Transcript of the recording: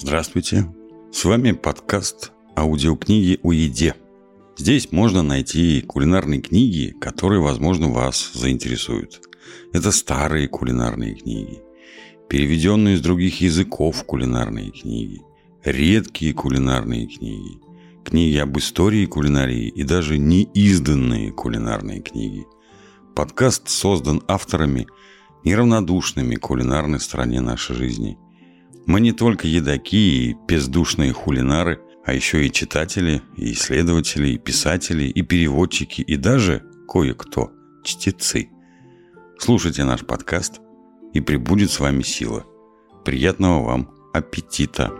Здравствуйте. С вами подкаст аудиокниги о еде. Здесь можно найти кулинарные книги, которые, возможно, вас заинтересуют. Это старые кулинарные книги, переведенные из других языков кулинарные книги, редкие кулинарные книги, книги об истории кулинарии и даже неизданные кулинарные книги. Подкаст создан авторами, неравнодушными кулинарной стороне нашей жизни. Мы не только едаки и бездушные хулинары, а еще и читатели, и исследователи, и писатели, и переводчики, и даже кое-кто – чтецы. Слушайте наш подкаст, и прибудет с вами сила. Приятного вам аппетита!